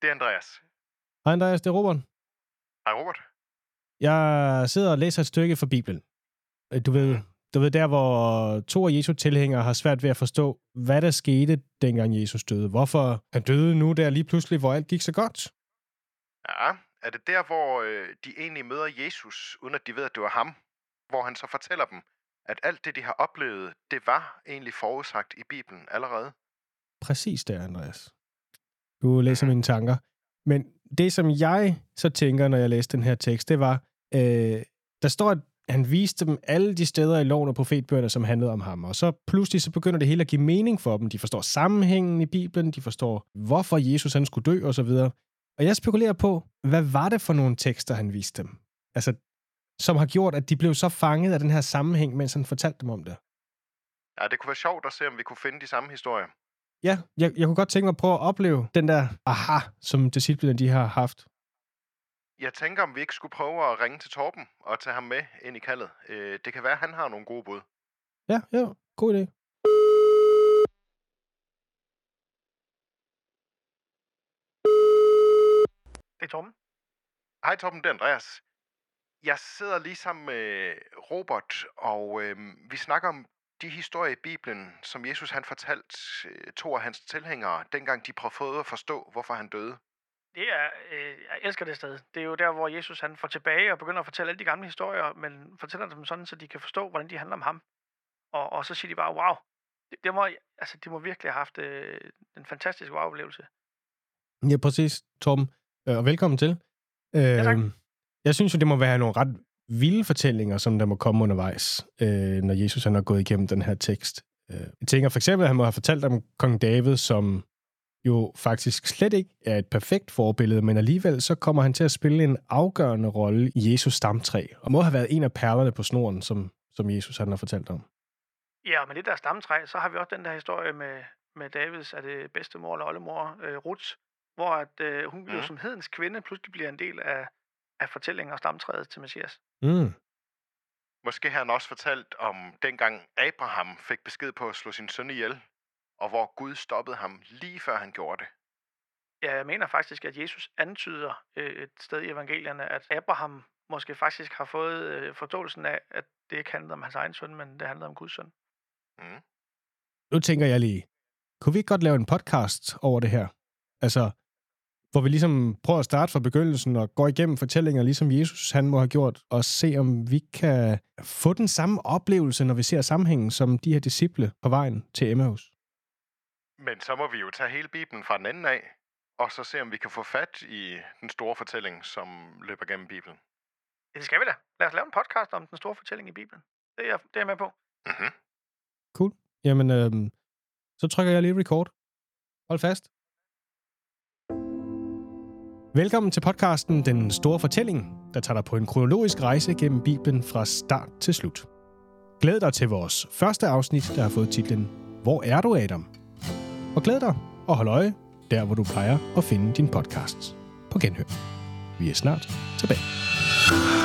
Det er Andreas. Hej Andreas, det er Robert. Hej Robert. Jeg sidder og læser et stykke fra Bibelen. Øh, Du ved, du ved der, hvor to af Jesu tilhængere har svært ved at forstå, hvad der skete, dengang Jesus døde. Hvorfor han døde nu der lige pludselig, hvor alt gik så godt. Ja, er det der, hvor øh, de egentlig møder Jesus, uden at de ved, at det var ham? Hvor han så fortæller dem, at alt det, de har oplevet, det var egentlig forudsagt i Bibelen allerede? Præcis der, Andreas. Du læser mine tanker. Men det, som jeg så tænker, når jeg læste den her tekst, det var, øh, der står, at han viste dem alle de steder i loven og profetbøgerne, som handlede om ham. Og så pludselig så begynder det hele at give mening for dem. De forstår sammenhængen i Bibelen, de forstår, hvorfor Jesus han skulle dø og så videre. Og jeg spekulerer på, hvad var det for nogle tekster, han viste dem? Altså, som har gjort, at de blev så fanget af den her sammenhæng, mens han fortalte dem om det. Ja, det kunne være sjovt at se, om vi kunne finde de samme historier. Ja, jeg, jeg kunne godt tænke mig at prøve at opleve den der aha, som discipliner de har haft. Jeg tænker, om vi ikke skulle prøve at ringe til Torben og tage ham med ind i kaldet. Øh, det kan være, at han har nogle gode bud. Ja, ja, god idé. Det er Torben. Hej Torben, det er Andreas. Jeg sidder lige sammen med Robert, og øh, vi snakker om de historier i Bibelen, som Jesus han fortalte øh, to af hans tilhængere, dengang de prøvede at forstå, hvorfor han døde. Det er, øh, jeg elsker det sted. Det er jo der, hvor Jesus han får tilbage og begynder at fortælle alle de gamle historier, men fortæller dem sådan, så de kan forstå, hvordan de handler om ham. Og, og så siger de bare, wow, det, det må, altså, de må virkelig have haft øh, en fantastisk wow-oplevelse. Ja, præcis, Torben. Øh, Og velkommen til. Øh, tak. Jeg synes jo, det må være nogle ret vilde fortællinger, som der må komme undervejs, øh, når Jesus han har gået igennem den her tekst. Øh, jeg tænker for eksempel, at han må have fortalt om kong David, som jo faktisk slet ikke er et perfekt forbillede, men alligevel så kommer han til at spille en afgørende rolle i Jesus stamtræ, og må have været en af perlerne på snoren, som, som Jesus han har fortalt om. Ja, men det der stamtræ, så har vi også den der historie med, med Davids, er det bedstemor eller oldemor, øh, Ruth, hvor at, øh, hun jo Mhm. som hedens kvinde pludselig bliver en del af, af fortællingen og stamtræet til Messias. Mm. Måske har han også fortalt om dengang Abraham fik besked på at slå sin søn ihjel, og hvor Gud stoppede ham lige før han gjorde det. Ja, jeg mener faktisk, at Jesus antyder øh, et sted i evangelierne, at Abraham måske faktisk har fået øh, forståelsen af, at det ikke handlede om hans egen søn, men det handlede om Guds søn. Mm. Nu tænker jeg lige, kunne vi ikke godt lave en podcast over det her? Altså, hvor vi ligesom prøver at starte fra begyndelsen og går igennem fortællinger, ligesom Jesus han må have gjort, og se om vi kan få den samme oplevelse, når vi ser sammenhængen som de her disciple på vejen til Emmaus. Men så må vi jo tage hele Bibelen fra den enden af, og så se om vi kan få fat i den store fortælling, som løber gennem Bibelen. Ja, det skal vi da. Lad os lave en podcast om den store fortælling i Bibelen. Det er jeg, det er jeg med på. Mm-hmm. Cool. Jamen, øhm, så trykker jeg lige record. Hold fast. Velkommen til podcasten Den Store Fortælling, der tager dig på en kronologisk rejse gennem Bibelen fra start til slut. Glæd dig til vores første afsnit, der har fået titlen Hvor er du, Adam? Og glæd dig og hold øje, der hvor du plejer at finde din podcast. På genhør. Vi er snart tilbage.